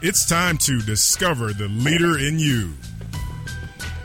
it's time to discover the leader in you.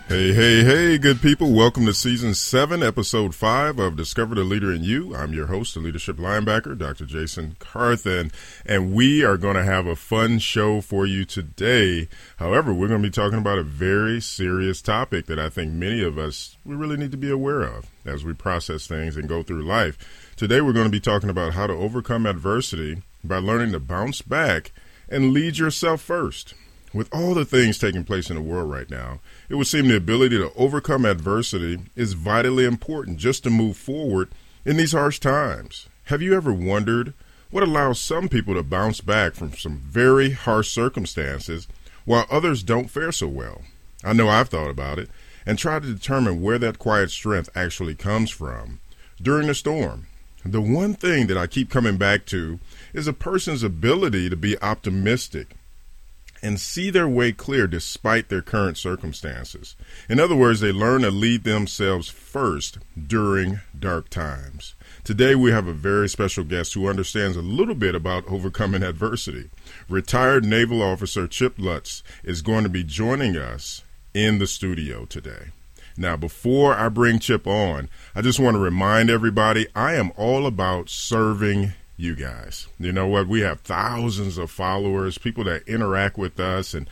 Hey, hey, hey, good people. Welcome to season seven, episode five of Discover the Leader in You. I'm your host, the leadership linebacker, Dr. Jason Carthen, and we are going to have a fun show for you today. However, we're going to be talking about a very serious topic that I think many of us we really need to be aware of as we process things and go through life. Today, we're going to be talking about how to overcome adversity by learning to bounce back and lead yourself first. With all the things taking place in the world right now, it would seem the ability to overcome adversity is vitally important just to move forward in these harsh times. Have you ever wondered what allows some people to bounce back from some very harsh circumstances while others don't fare so well? I know I've thought about it and tried to determine where that quiet strength actually comes from. During the storm, the one thing that I keep coming back to is a person's ability to be optimistic and see their way clear despite their current circumstances. In other words, they learn to lead themselves first during dark times. Today, we have a very special guest who understands a little bit about overcoming adversity. Retired Naval Officer Chip Lutz is going to be joining us in the studio today. Now, before I bring Chip on, I just want to remind everybody I am all about serving you guys. You know what? We have thousands of followers, people that interact with us. And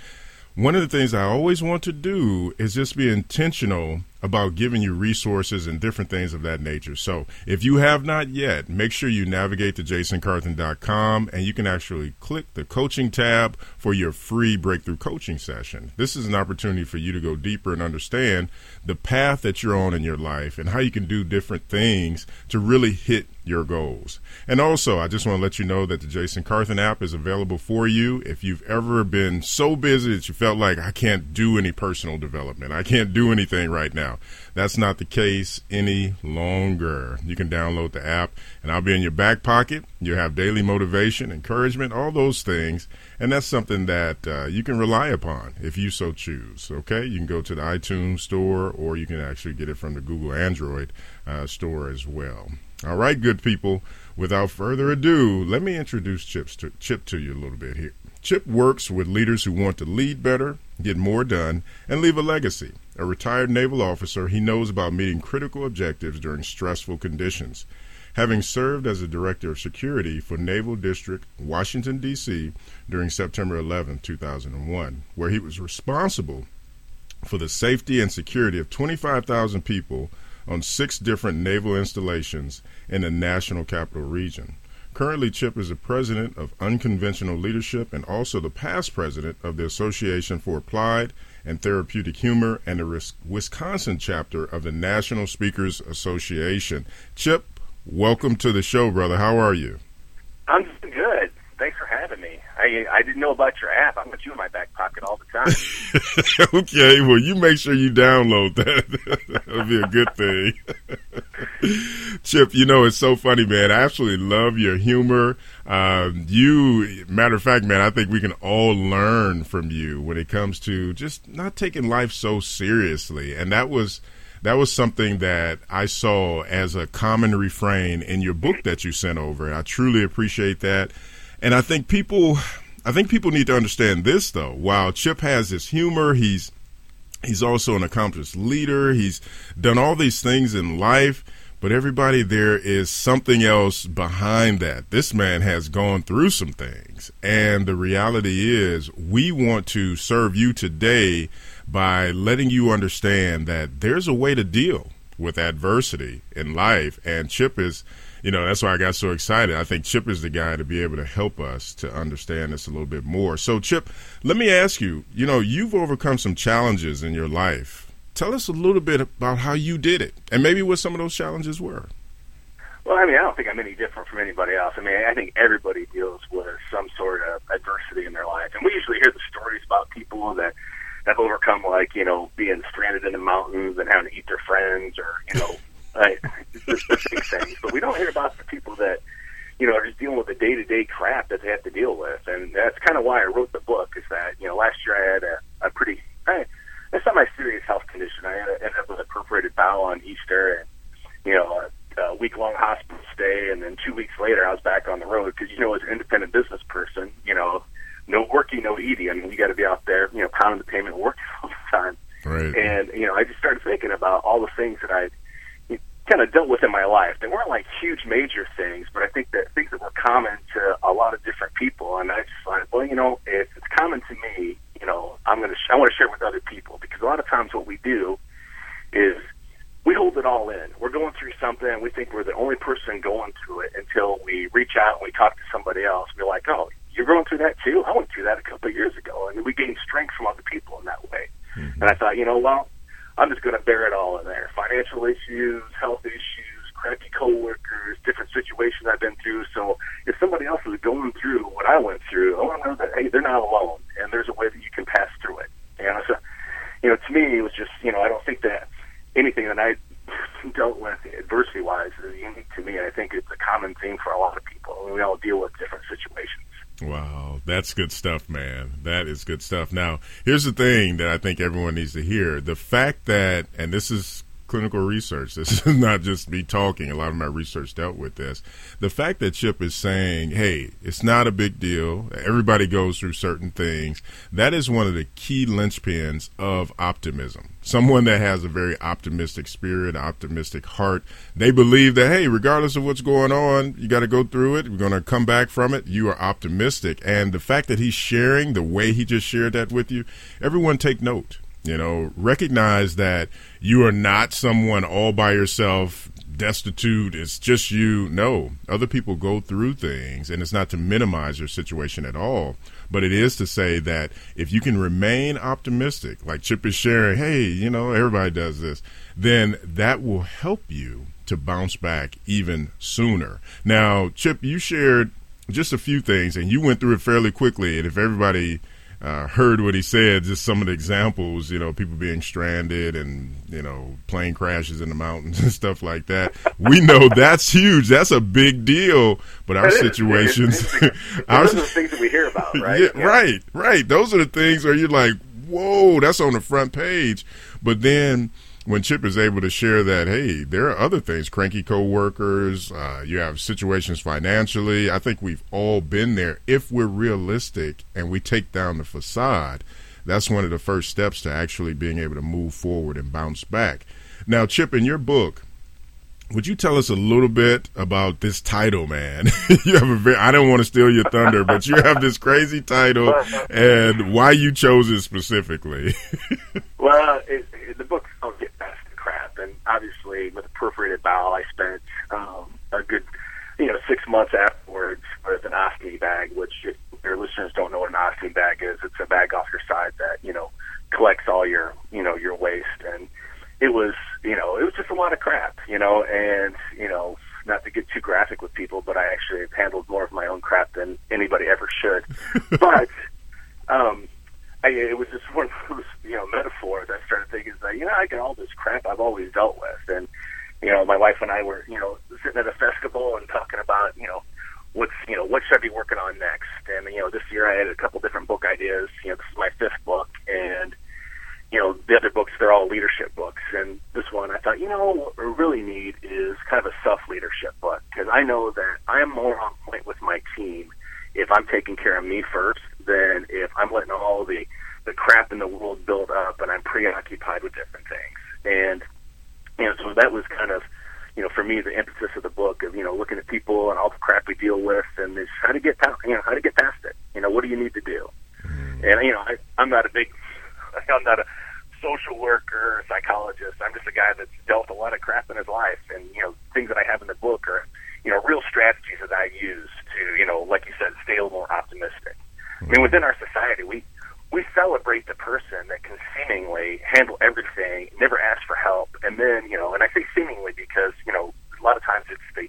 one of the things I always want to do is just be intentional about giving you resources and different things of that nature. So if you have not yet, make sure you navigate to jasoncarthen.com and you can actually click the coaching tab for your free breakthrough coaching session. This is an opportunity for you to go deeper and understand the path that you're on in your life and how you can do different things to really hit your goals. And also, I just want to let you know that the Jason Carthen app is available for you if you've ever been so busy that you felt like I can't do any personal development. I can't do anything right now. That's not the case any longer. You can download the app, and I'll be in your back pocket. You'll have daily motivation, encouragement, all those things. And that's something that uh, you can rely upon if you so choose. Okay? You can go to the iTunes store, or you can actually get it from the Google Android uh, store as well. All right, good people. Without further ado, let me introduce Chips to, Chip to you a little bit here. Chip works with leaders who want to lead better, get more done, and leave a legacy. A retired naval officer, he knows about meeting critical objectives during stressful conditions. Having served as a director of security for Naval District, Washington, D.C., during September 11, 2001, where he was responsible for the safety and security of 25,000 people on six different naval installations in the National Capital Region. Currently, Chip is the president of Unconventional Leadership and also the past president of the Association for Applied and Therapeutic Humor and the Wisconsin chapter of the National Speakers Association. Chip, welcome to the show, brother. How are you? I'm good. Thanks for having me. I I didn't know about your app. I got you in my back pocket all the time. okay, well, you make sure you download that. That'll be a good thing. Chip, you know it's so funny, man. I absolutely love your humor. Um, you, matter of fact, man, I think we can all learn from you when it comes to just not taking life so seriously, and that was that was something that I saw as a common refrain in your book that you sent over. I truly appreciate that. And I think people I think people need to understand this though. While Chip has his humor, he's he's also an accomplished leader. He's done all these things in life, but everybody there is something else behind that. This man has gone through some things, and the reality is we want to serve you today by letting you understand that there's a way to deal with adversity in life and Chip is you know, that's why I got so excited. I think Chip is the guy to be able to help us to understand this a little bit more. So, Chip, let me ask you you know, you've overcome some challenges in your life. Tell us a little bit about how you did it and maybe what some of those challenges were. Well, I mean, I don't think I'm any different from anybody else. I mean, I think everybody deals with some sort of adversity in their life, and we usually hear the stories about people that have overcome, like you know, being stranded in the mountains and having to eat their friends, or you know, like, the, the big things. But we don't hear about the people that you know are just dealing with the day to day crap that they have to deal with, and that's kind of why I wrote the book. Is that you know, last year I had a, a pretty, I, not my serious health condition. I had a, ended up with a perforated bowel on Easter, and you know. A, a week long hospital stay, and then two weeks later, I was back on the road because you know, as an independent business person, you know, no working, no eating. I mean, you got to be out there, you know, pounding the pavement, working all the time. Right. And you know, I just started thinking about all the things that I kind of dealt with in my life. They weren't like huge, major things, but I think that things that were common to a lot of different people. And I just thought, well, you know, if it's common to me, you know, I'm gonna, sh- I want to share it with other people because a lot of times what we do is we hold it all in. We're going through something, we think we're the only person going through it until we reach out and we talk to somebody else. We're like, oh, you're going through that too? I went through that a couple of years ago, and we gain strength from other people in that way. Mm-hmm. And I thought, you know, well, I'm just going to bear it all in there: financial issues, health issues, crappy coworkers, different situations I've been through. So if somebody else is going through what I went through, I want to know that hey, they're not alone, and there's a way that you can pass through it. And so, you know, to me, it was just, you know, I don't think that anything that I dealt with adversity wise is unique to me. I think it's a common theme for a lot of people. We all deal with different situations. Wow, that's good stuff, man. That is good stuff. Now, here's the thing that I think everyone needs to hear the fact that, and this is clinical research. This is not just me talking. A lot of my research dealt with this. The fact that Chip is saying, hey, it's not a big deal. Everybody goes through certain things. That is one of the key linchpins of optimism. Someone that has a very optimistic spirit, optimistic heart. They believe that, hey, regardless of what's going on, you got to go through it. We're going to come back from it. You are optimistic. And the fact that he's sharing the way he just shared that with you, everyone take note you know, recognize that you are not someone all by yourself, destitute. It's just you. No, other people go through things, and it's not to minimize your situation at all, but it is to say that if you can remain optimistic, like Chip is sharing, hey, you know, everybody does this, then that will help you to bounce back even sooner. Now, Chip, you shared just a few things, and you went through it fairly quickly, and if everybody uh, heard what he said, just some of the examples, you know, people being stranded and, you know, plane crashes in the mountains and stuff like that. We know that's huge. That's a big deal. But our situations, our, those are the things that we hear about, right? Yeah, yeah. Right, right. Those are the things where you're like, whoa, that's on the front page. But then, when Chip is able to share that, hey, there are other things, cranky coworkers, uh, you have situations financially. I think we've all been there. If we're realistic and we take down the facade, that's one of the first steps to actually being able to move forward and bounce back. Now, Chip, in your book, would you tell us a little bit about this title, man? you have a very, I don't want to steal your thunder, but you have this crazy title and why you chose it specifically. well, it, it, the book Get Past the Crap. And obviously, with a perforated bowel, I spent um, a good, you know, six months afterwards with an ostomy bag, which if your listeners don't know what an ostomy bag is, it's a bag off your side that, you know, collects all your, you know, your waste. And it was, you know, it was just a lot of crap, you know, and, you know, not to get too graphic with people, but I actually handled more of my own crap than anybody ever should. but, um, I, it was just one of those, you know, metaphors I started thinking, that, you know, I got all this crap I've always dealt with. And, you know, my wife and I were, you know, sitting at a festival and talking about, you know, what's, you know, what should I be working on next? And, you know, this year I had a couple different book ideas. You know, this is my fifth book. And, you know, the other books, they're all leadership books. And this one, I thought, you know, what we really need is kind of a self leadership book because I know that I am more on point with my team if I'm taking care of me first than if I'm letting all the, the crap in the world build up and I'm preoccupied with different things. And, you know, so that was kind of, you know, for me, the emphasis of the book of, you know, looking at people and all the crap we deal with and is how to get past, you know, how to get past it. You know, what do you need to do? Mm-hmm. And, you know, I, I'm not a big, I'm not a, social worker or psychologist. I'm just a guy that's dealt a lot of crap in his life, and you know things that I have in the book are you know real strategies that I use to you know like you said stay a little more optimistic. I mean within our society we we celebrate the person that can seemingly handle everything, never ask for help, and then you know and I say seemingly because you know a lot of times it's the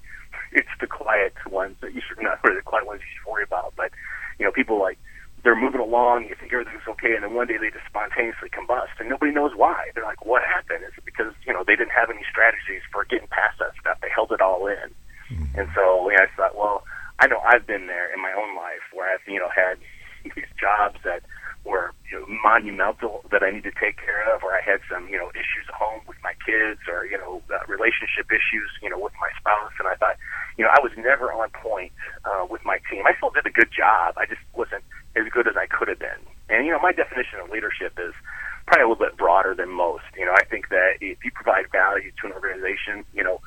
it's the quiet ones that you should not really the quiet ones you should worry about. But you know, people like they're moving along, you think everything's okay, and then one day they just spontaneously combust, and nobody knows why. They're like, "What happened?" Is it because you know they didn't have any strategies for getting past that stuff? They held it all in, mm-hmm. and so yeah, I thought, well, I know I've been there in my own life where I've you know had these jobs that were you know, monumental that I need to take care of, or I had some you know issues at home with my kids, or you know uh, relationship issues you know with my spouse, and I thought you know I was never on point uh, with my team. I still did a good job. I just wasn't as good as I could have been. And you know my definition of leadership is probably a little bit broader than most. You know I think that if you provide value to an organization, you know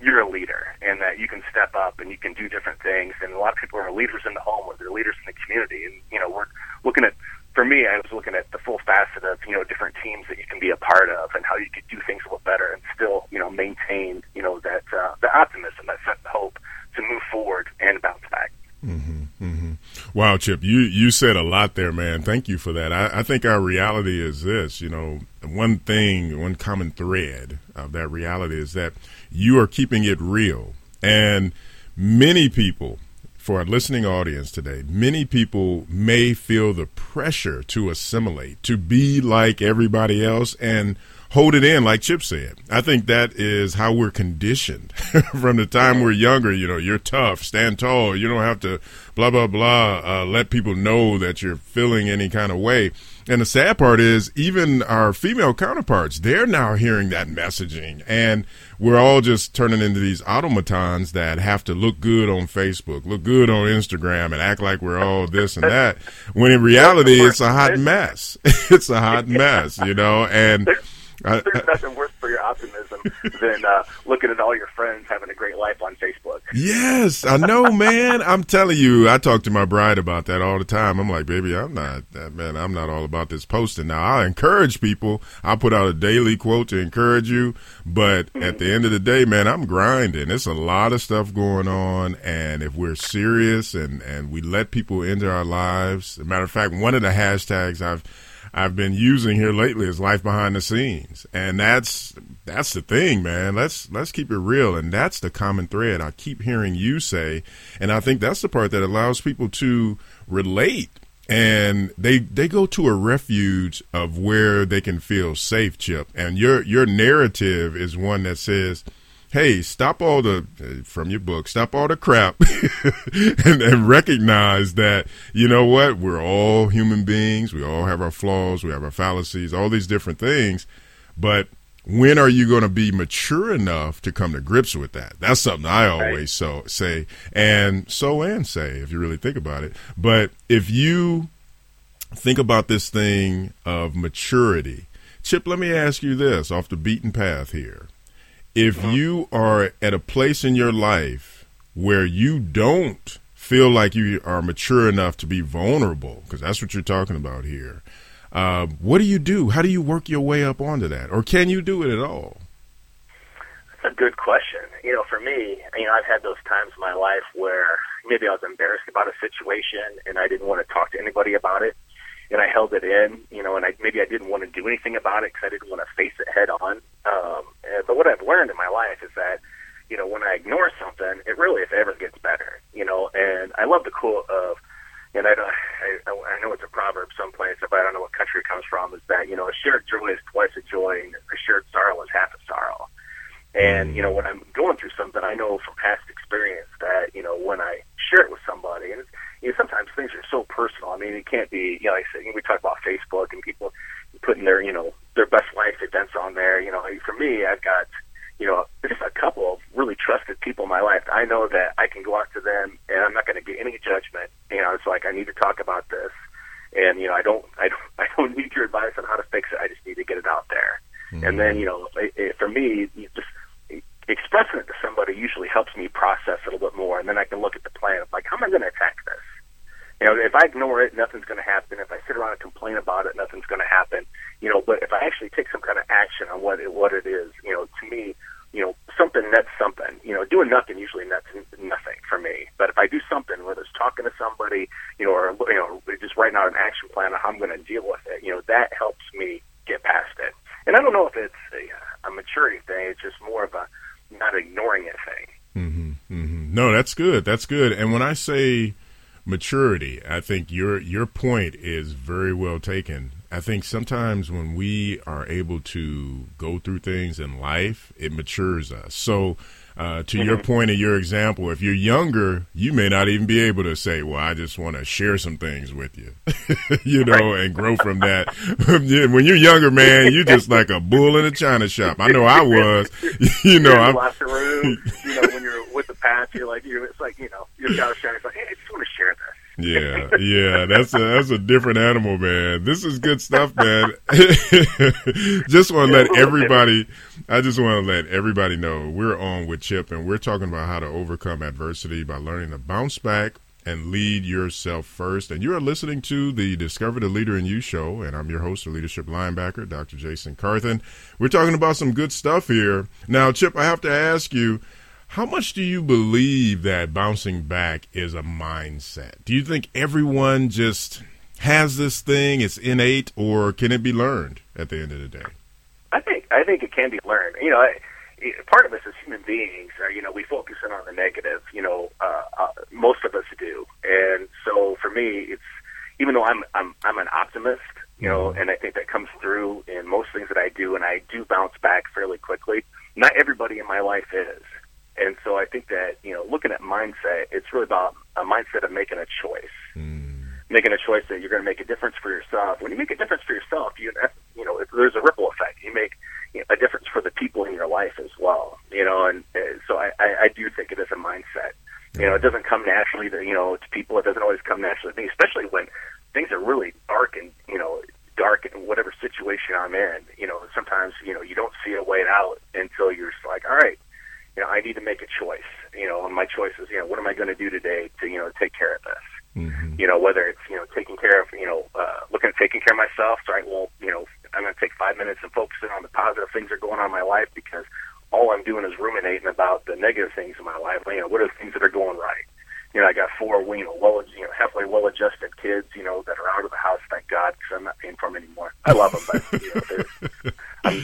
you're a leader and that you can step up and you can do different things. And a lot of people are leaders in the home or they're leaders in the community. And, you know, we're looking at for me, I was looking at the full facet of you know different teams that you can be a part of and how you could do things a little better and still you know maintain you know that uh, the optimism, that sense of hope to move forward and bounce back. Mm-hmm, mm-hmm. Wow, Chip, you you said a lot there, man. Thank you for that. I, I think our reality is this. You know, one thing, one common thread of that reality is that you are keeping it real, and many people for our listening audience today, many people may feel the pressure to assimilate, to be like everybody else, and hold it in, like Chip said. I think that is how we're conditioned from the time we're younger. You know, you're tough, stand tall, you don't have to blah, blah, blah, uh, let people know that you're feeling any kind of way. And the sad part is, even our female counterparts, they're now hearing that messaging. And we're all just turning into these automatons that have to look good on Facebook, look good on Instagram, and act like we're all this and that. When in reality, it's a hot mess. it's a hot mess, you know? And there's nothing worse for your optimism than uh, looking at all your friends having a great life on Facebook. Yes, I know, man. I'm telling you, I talk to my bride about that all the time. I'm like, baby, I'm not, uh, man, I'm not all about this posting. Now, I encourage people. I put out a daily quote to encourage you, but mm-hmm. at the end of the day, man, I'm grinding. It's a lot of stuff going on, and if we're serious and and we let people into our lives, as a matter of fact, one of the hashtags I've I've been using here lately is life behind the scenes, and that's that's the thing, man. Let's let's keep it real, and that's the common thread I keep hearing you say, and I think that's the part that allows people to relate, and they they go to a refuge of where they can feel safe, Chip. And your your narrative is one that says hey, stop all the from your book, stop all the crap, and, and, recognize that you know what we're all human beings. We all have our flaws, we have our fallacies, all these different things. But when are you going to be mature enough to come to grips with that? That's something I always right. so say, and so and say if you really think about it. But if you think about this thing of maturity, Chip, let me ask you this off the beaten path here if uh-huh. you are at a place in your life where you don't feel like you are mature enough to be vulnerable, because that's what you're talking about here, uh, what do you do? How do you work your way up onto that? Or can you do it at all? That's a good question. You know, for me, you know, I've had those times in my life where maybe I was embarrassed about a situation and I didn't want to talk to anybody about it and I held it in, you know, and I maybe I didn't want to do anything about it because I didn't want to face it head on. Um, and, but what I've learned in my life is that, you know, when I ignore something, it really, if ever, gets better. You know, and I love the quote of, and I don't, I, I know it's a proverb someplace, but I don't know what country it comes from. Is that you know, a shared joy is twice a joy, and a shared sorrow is half a sorrow. And you know, when I'm going through something, I know from past experience that you know, when I share it with somebody, and it's, you know, sometimes things are so personal. I mean, it can't be, you know, like I said, we talk about Facebook and people putting their, you know, their best life events on there. You know, for me, I've got, you know, just a couple of really trusted people in my life. I know that I can go out to them and I'm not going to get any judgment. You know, it's like I need to talk about this, and you know, I don't, I don't, I don't need your advice on how to fix it. I just need to get it out there. Mm-hmm. And then, you know, it, it, for me, you just expressing it to somebody usually helps me process it a little bit more, and then I can look at the plan of like, how am I going to attack this? You know, if I ignore it, nothing's going to happen. If I sit around and complain about it, nothing's going to happen. You know, but if I actually take some kind of action on what it, what it is, you know, to me, you know, something nets something. You know, doing nothing usually nets nothing for me. But if I do something, whether it's talking to somebody, you know, or you know, just writing out an action plan on how I'm going to deal with it, you know, that helps me get past it. And I don't know if it's a, a maturity thing. It's just more of a not ignoring it thing. Mm-hmm, mm-hmm. No, that's good. That's good. And when I say maturity, I think your your point is very well taken. I think sometimes when we are able to go through things in life, it matures us. So uh, to mm-hmm. your point of your example, if you're younger, you may not even be able to say, "Well, I just want to share some things with you," you know, and grow from that. when you're younger, man, you're just like a bull in a china shop. I know I was. you know, I'm. Room, you know, when you're with the patch, you're like, you're. It's like you know, you've got to share. It's like, hey, I just want to share this. Yeah, yeah, that's a that's a different animal, man. This is good stuff, man. just want to let everybody. I just want to let everybody know we're on with Chip, and we're talking about how to overcome adversity by learning to bounce back and lead yourself first. And you are listening to the Discover the Leader in You show, and I'm your host, the leadership linebacker, Dr. Jason Carthen. We're talking about some good stuff here. Now, Chip, I have to ask you how much do you believe that bouncing back is a mindset? Do you think everyone just has this thing, it's innate, or can it be learned at the end of the day? I think I think it can be learned. You know, I, part of us as human beings, are, you know, we focus in on the negative. You know, uh, uh, most of us do, and so for me, it's even though I'm I'm I'm an optimist, you know, mm-hmm. and I think that comes through in most things that I do, and I do bounce back fairly quickly. Not everybody in my life is, and so I think that, you know, looking at mindset, it's really about a mindset of making a choice. Mm. Making a choice that you're going to make a difference for yourself. When you make a difference for yourself, you you know, there's a ripple effect. You make you know, a difference for the people in your life as well. You know, and uh, so I, I, I do think it is a mindset. You know, it doesn't come naturally to you know to people. It doesn't always come naturally to me, especially when things are really dark and you know dark in whatever situation I'm in. You know, sometimes you know you don't see a way out until you're just like, all right, you know, I need to make a choice. You know, and my choice is, you know, what am I going to do today to, you know, take care of this? Mm-hmm. You know, whether it's, you know, taking care of, you know, uh, looking at taking care of myself. So I will, you know, I'm going to take five minutes and focus in on the positive things that are going on in my life because all I'm doing is ruminating about the negative things in my life. You know, what are the things that are going right? You know, I got four, you know, well, you know, halfway well-adjusted kids, you know, that are out of the house. Thank God, because I'm not paying for them anymore. I love them, but you know,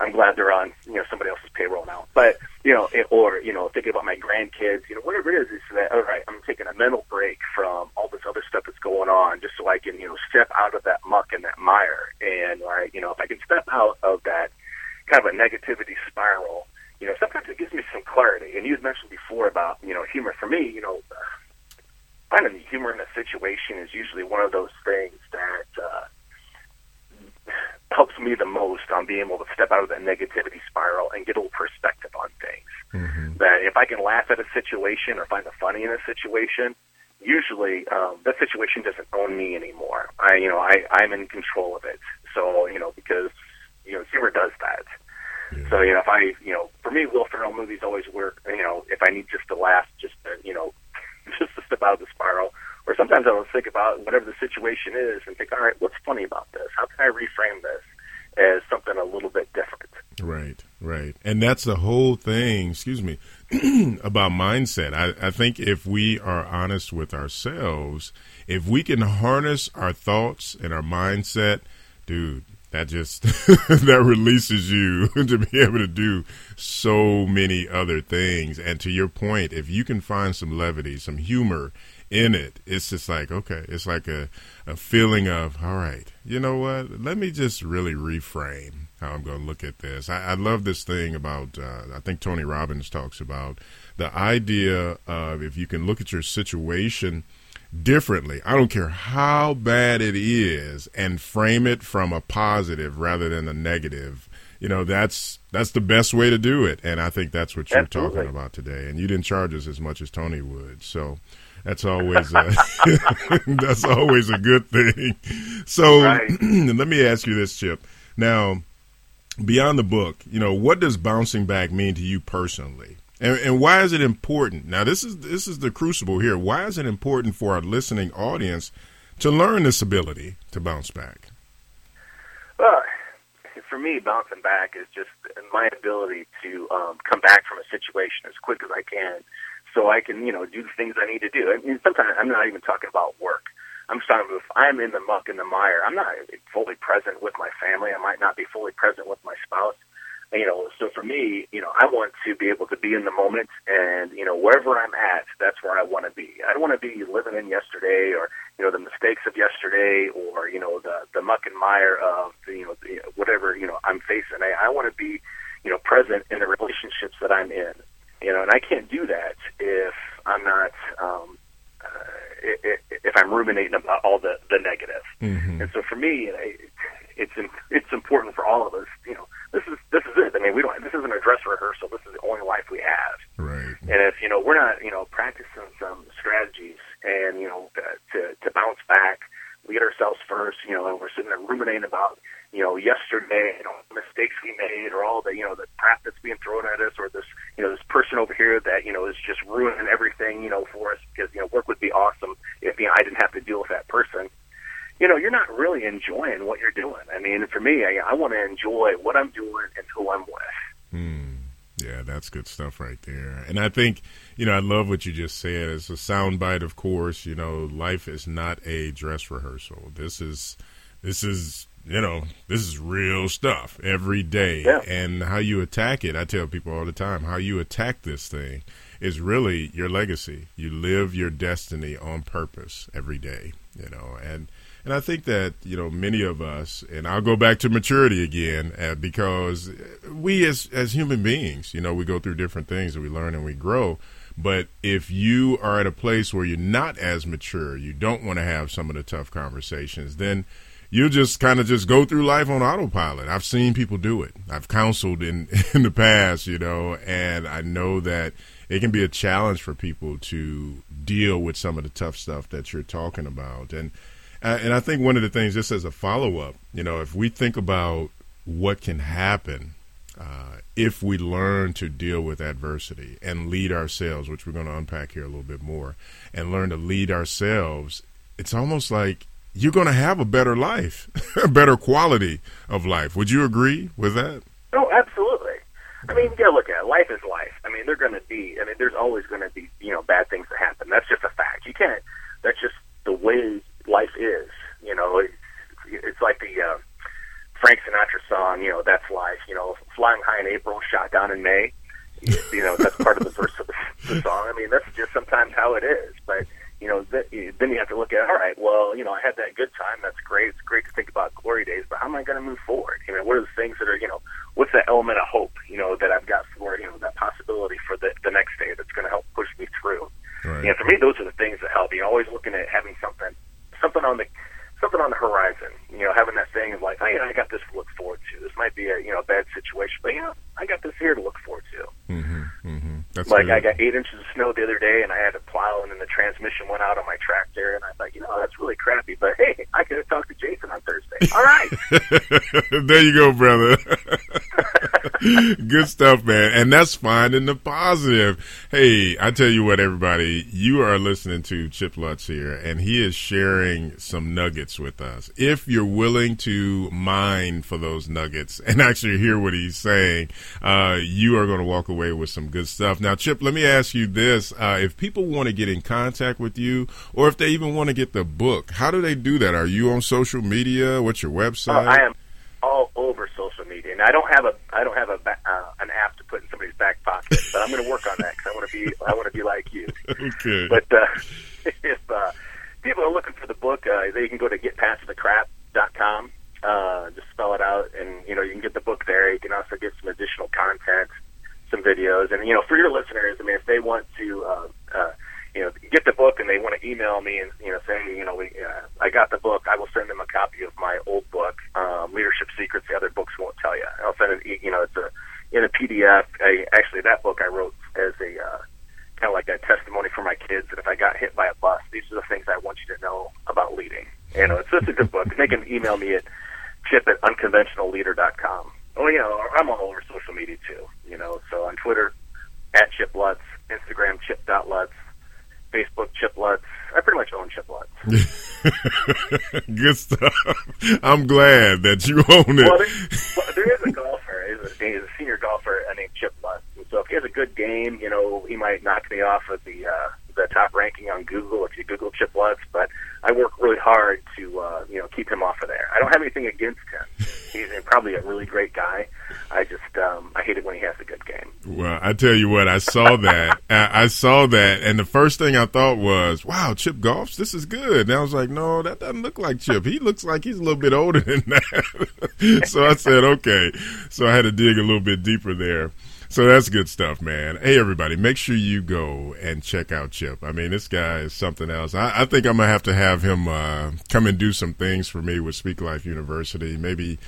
I'm glad they're on, you know, somebody else's payroll now. But, you know, it, or, you know, thinking about my grandkids, you know, whatever it is, is that, all right, I'm taking a mental break from all this other stuff that's going on just so I can, you know, step out of that muck and that mire. And, all right, you know, if I can step out of that kind of a negativity spiral, you know, sometimes it gives me some clarity. And you had mentioned before about, you know, humor. For me, you know, finding the humor in a situation is usually one of those things that, uh, helps me the most on being able to step out of that negativity spiral and get a little perspective on things. Mm-hmm. That if I can laugh at a situation or find the funny in a situation, usually um, that situation doesn't own me anymore. I, you know, I, I'm in control of it. So, you know, because, you know, humor does that. Yeah. So, you know, if I, you know, for me, Will Ferrell movies always work, you know, if I need just to laugh, just to, you know, just to step out of the spiral or sometimes I'll think about whatever the situation is and think, all right, what's funny about this? How can I reframe this as something a little bit different? Right, right. And that's the whole thing, excuse me, about mindset. I, I think if we are honest with ourselves, if we can harness our thoughts and our mindset, dude, that just that releases you to be able to do so many other things and to your point if you can find some levity some humor in it, it's just like, okay, it's like a, a feeling of, all right, you know what? Let me just really reframe how I'm going to look at this. I, I love this thing about, uh, I think Tony Robbins talks about the idea of if you can look at your situation differently, I don't care how bad it is, and frame it from a positive rather than a negative. You know, that's that's the best way to do it, and I think that's what you're Absolutely. talking about today. And you didn't charge us as much as Tony would, so that's always a, that's always a good thing. So right. let me ask you this, Chip. Now, beyond the book, you know, what does bouncing back mean to you personally? And, and, why is it important? Now, this is this is the crucible here. Why is it important for our listening audience to learn this ability to bounce back? Well, for me, bouncing back is just my ability to um, come back from a situation as quick as I can so I can, you know, do the things I need to do. I mean, sometimes I'm not even talking about work. I'm talking about I'm in the muck and the mire, I'm not fully present with my family. I might not be fully present with my spouse. you know, so for me, you know, I want to be able to be in the moment and, you know, wherever I'm at, that's where I want to be. I don't want to be living in yesterday or, you know, the mistakes of yesterday or, you know, the, the muck and mire of, you know, the, whatever, you know, I'm facing. I, I want to be, you know, present in the relationships that I'm in, you know, and I can't do that if I'm not, um, if I'm ruminating about all the, the negative. Mm-hmm. And so for me, it's, it's important for all of us, you know, this is this is it. I mean, we don't. This isn't a dress rehearsal. This is the only life we have. Right. And if you know we're not, you know, practicing some strategies and you know to to bounce back, we get ourselves first. You know, and we're sitting there ruminating about you know yesterday, you know, mistakes we made, or all the you know the crap that's being thrown at us, or this you know this person over here that you know is just ruining everything you know for us because you know work would be awesome if you know I didn't have to deal with that person you know, you're not really enjoying what you're doing. I mean, for me, I, I want to enjoy what I'm doing and who I'm with. Hmm. Yeah, that's good stuff right there. And I think, you know, I love what you just said. It's a soundbite, of course. You know, life is not a dress rehearsal. This is, this is, you know, this is real stuff every day. Yeah. And how you attack it, I tell people all the time, how you attack this thing is really your legacy. You live your destiny on purpose every day, you know, and and I think that, you know, many of us, and I'll go back to maturity again, uh, because we as, as human beings, you know, we go through different things and we learn and we grow. But if you are at a place where you're not as mature, you don't want to have some of the tough conversations, then you just kind of just go through life on autopilot. I've seen people do it. I've counseled in, in the past, you know, and I know that it can be a challenge for people to deal with some of the tough stuff that you're talking about. And uh, and I think one of the things, just as a follow up, you know, if we think about what can happen uh, if we learn to deal with adversity and lead ourselves, which we're going to unpack here a little bit more, and learn to lead ourselves, it's almost like you're going to have a better life, a better quality of life. Would you agree with that? Oh, absolutely. I mean, yeah, look at it. Life is life. I mean, they're going to be. I mean, there's always going to be, you know, bad things that happen. That's just a fact. You can't. That's just the way life is. You know, it's, it's like the uh, Frank Sinatra song. You know, that's life. You know, flying high in April, shot down in May. You know, that's part of the verse of the, the song. I mean, that's just sometimes how it is. But you know, th- then you have to look at, all right, well, you know, I had that good time. That's great. It's great to think about glory days, but how am I going to move forward? You know, what are the things that are, you know, what's that element of hope, you know, that I've got for, you know, that possibility for the, the next day that's going to help push me through. Right. You know, for me, those are the things that help. You're always looking at having something something on the something on the horizon. You know, having that thing of like, oh, yeah, I got this to look forward to. This might be a you know a bad situation, but you know, I got this here to look forward to. Mm-hmm, mm-hmm. That's like good. I got eight inches of snow the other day, and I had to plow, and then the transmission went out on my tractor, and I thought, you know, that's really crappy. But hey, I could have talked to Jason on Thursday. All right, there you go, brother. Good stuff, man. And that's finding the positive. Hey, I tell you what, everybody, you are listening to Chip Lutz here, and he is sharing some nuggets with us. If you're willing to mine for those nuggets and actually hear what he's saying, uh, you are going to walk away with some good stuff. Now, Chip, let me ask you this. Uh, if people want to get in contact with you, or if they even want to get the book, how do they do that? Are you on social media? What's your website? Uh, I am and I don't have a I don't have a uh, an app to put in somebody's back pocket, but I'm going to work on that because I want to be I want to be like you. Okay. But uh, if uh, people are looking for the book, uh, they can go to getpastthecrap.com. Uh, just spell it out, and you know you can get the book there. You can also get some additional content, some videos, and you know for your listeners, I mean, if they want to. Uh, uh, you know, get the book and they want to email me and you know say, you know, we, uh, I got the book. I will send them a copy of my old book, um, Leadership Secrets. The other books won't tell you. I'll send it. You know, it's a in a PDF. I, actually, that book I wrote as a uh, kind of like a testimony for my kids that if I got hit by a bus, these are the things I want you to know about leading. You know, it's just a good book. They can email me at chip at unconventionalleader.com. Oh, you know, I'm all over social media too. You know, so on Twitter at Chip Lutz, Instagram chip.lutz, Facebook Chip Lutz. I pretty much own Chip Lutz. Good stuff. I'm glad that you own it. Well, there, well, there is a golfer. He's a, he's a senior golfer named Chip Lutz. And so if he has a good game, you know, he might knock me off of the uh, the top ranking on Google if you Google Chip Lutz. But I work really hard to uh, you know keep him off of there. I don't have anything against him. He's probably a really great guy guy. I just um, I hate it when he has a good game. Well, I tell you what, I saw that. I, saw that, and the first thing I thought was, "Wow, Chip Goffs, this is good." And I was like, "No, that doesn't look like Chip. He looks like he's a little bit older than that." so I said, "Okay." So I had to dig a little bit deeper there. So that's good stuff, man. Hey, everybody, make sure you go and check out Chip. I mean, this guy is something else. I, I think I'm gonna have to have him uh, come and do some things for me with Speak Life University. Maybe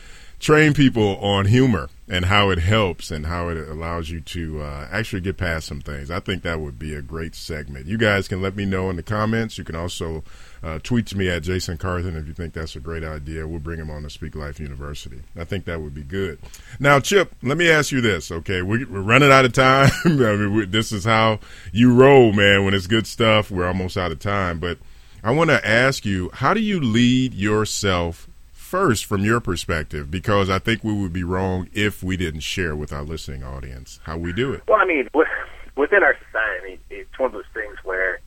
train people on humor and how it helps and how it allows you to uh, actually get past some things. I think that would be a great segment. You guys can let me know in the comments. You can also uh, tweet to me at Jason Carthen if you think that's a great idea. We'll bring him on to Speak Life University. I think that would be good. Now, Chip, let me ask you this. Okay, we, are running out of time. I mean, we, this is how you roll, man. When it's good stuff, we're almost out of time. But I want to ask you, how do you lead yourself first from your perspective because I think we would be wrong if we didn't share with our listening audience how we do it. Well, I mean, within our society, it's one of those things where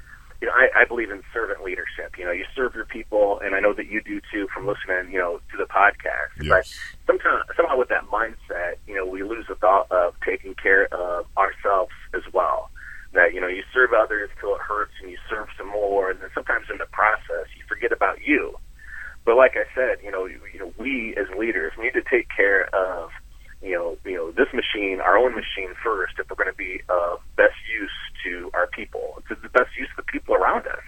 you know I, I believe in servant leadership. You know, you serve your people, and I know that you do too from listening, you know, to the podcast. Yes. But sometimes, somehow, with that mindset, you know, we lose the thought of taking care of ourselves as well. That you know, you serve others till it hurts, and you serve some more, and then sometimes in the process, you forget about you but like I said, you know, you, you know, we as leaders we need to take care of, you know, you know, this machine, our own machine first, if we're going to be of best use to our people, to the best use of the people around us.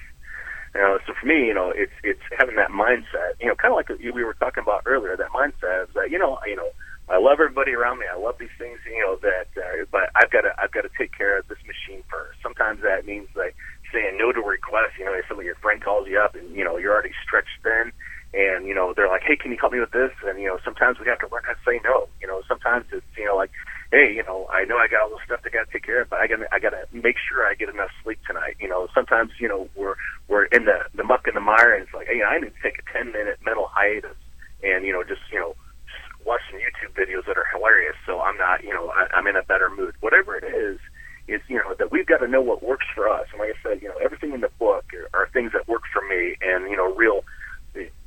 You know, so for me, you know, it's it's having that mindset. You know, kind of like we were talking about earlier. That mindset is that you know, you know, I love everybody around me. I love these things. You know that, uh, but I've got to I've got to take care of this machine first. Sometimes that means like saying no to requests. You know, if some of your friend calls you up and you know you're already stretched thin and you know they're like, hey, can you help me with this? And you know sometimes we have to learn how to say no. You know sometimes it's you know like, hey, you know I know I got all this stuff I got to take care of, but I got I got to make sure I get enough sleep tonight. You know sometimes you know we're we're in the the muck and the mire, and it's like, hey, I need to take a ten minute mental hiatus, and you know just you know watch some YouTube videos that are hilarious, so I'm not you know I, I'm in a better mood. Whatever it is, is you know that we've got to know what works for us. And like I said, you know everything in the book are, are things that work for me, and you know real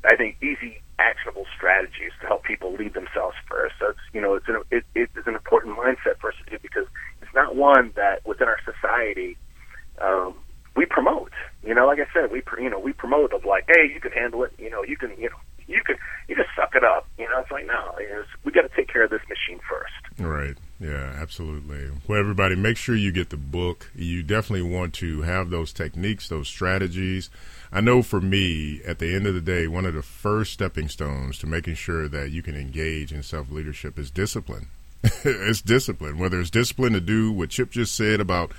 I think, easy, actionable strategies to help people lead themselves first. So it's, you know, it's an, it, it is an important mindset for us to do because it's not one that within our society um, we promote. You know, like I said, we you know we promote of like, hey, you can handle it. You know, you can you know you can you just suck it up. You know, it's like no, it's, we got to take care of this machine first. Right. Yeah, absolutely. Well, everybody, make sure you get the book. You definitely want to have those techniques, those strategies. I know for me, at the end of the day, one of the first stepping stones to making sure that you can engage in self leadership is discipline. it's discipline, whether it's discipline to do what Chip just said about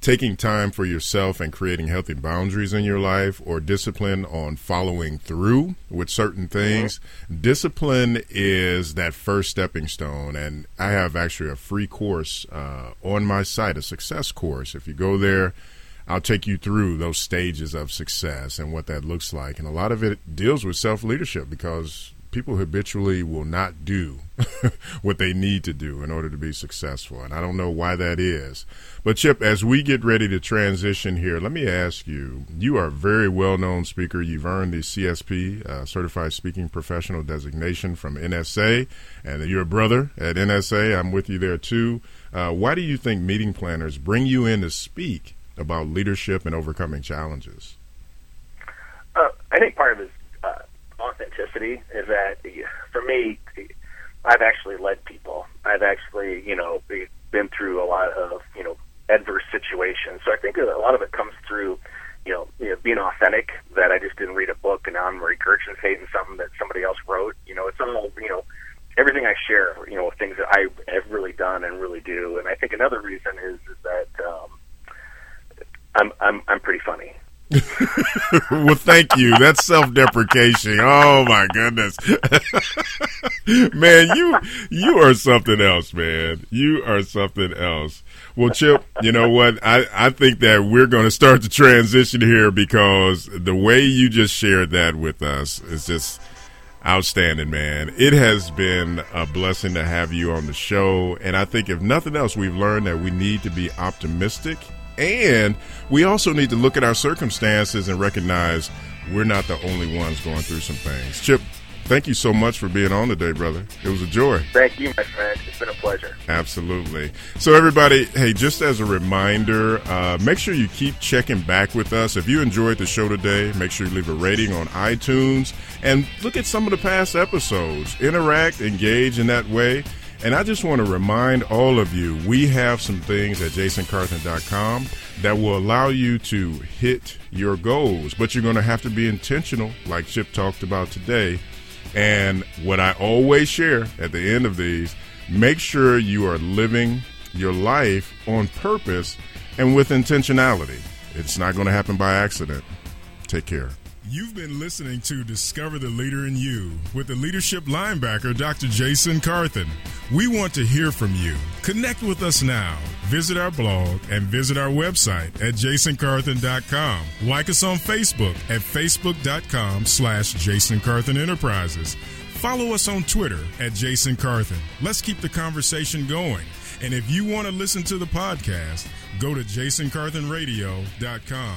taking time for yourself and creating healthy boundaries in your life or discipline on following through with certain things. Mm-hmm. Discipline is that first stepping stone. And I have actually a free course uh, on my site, a success course. If you go there, I'll take you through those stages of success and what that looks like. And a lot of it deals with self leadership because people habitually will not do what they need to do in order to be successful. And I don't know why that is. But, Chip, as we get ready to transition here, let me ask you you are a very well known speaker. You've earned the CSP, uh, Certified Speaking Professional designation from NSA, and you're a brother at NSA. I'm with you there too. Uh, why do you think meeting planners bring you in to speak about leadership and overcoming challenges? Uh, I think part of it is authenticity is that for me, I've actually led people. I've actually, you know, been through a lot of, you know, adverse situations. So I think a lot of it comes through, you know, you know being authentic. That I just didn't read a book and now I'm regurgitating something that somebody else wrote. You know, it's all, you know, everything I share, you know, things that I have really done and really do. And I think another reason is, is that um, I'm I'm I'm pretty funny. well, thank you. That's self-deprecation. Oh my goodness, man, you you are something else, man. You are something else. Well, Chip, you know what? I I think that we're going to start the transition here because the way you just shared that with us is just outstanding, man. It has been a blessing to have you on the show, and I think if nothing else, we've learned that we need to be optimistic and we also need to look at our circumstances and recognize we're not the only ones going through some things. Chip, thank you so much for being on today, brother. It was a joy. Thank you, my friend. It's been a pleasure. Absolutely. So, everybody, hey, just as a reminder, uh, make sure you keep checking back with us. If you enjoyed the show today, make sure you leave a rating on iTunes and look at some of the past episodes. Interact, engage in that way. And I just want to remind all of you we have some things at jasoncarthen.com that will allow you to hit your goals, but you're going to have to be intentional, like Chip talked about today. And what I always share at the end of these make sure you are living your life on purpose and with intentionality. It's not going to happen by accident. Take care. You've been listening to Discover the Leader in You with the leadership linebacker, Dr. Jason Carthen. We want to hear from you. Connect with us now. Visit our blog and visit our website at jasoncarthen.com. Like us on Facebook at facebook.com slash Jason Carthen Enterprises. Follow us on Twitter at Jason Carthen. Let's keep the conversation going. And if you want to listen to the podcast, go to jasoncarthenradio.com.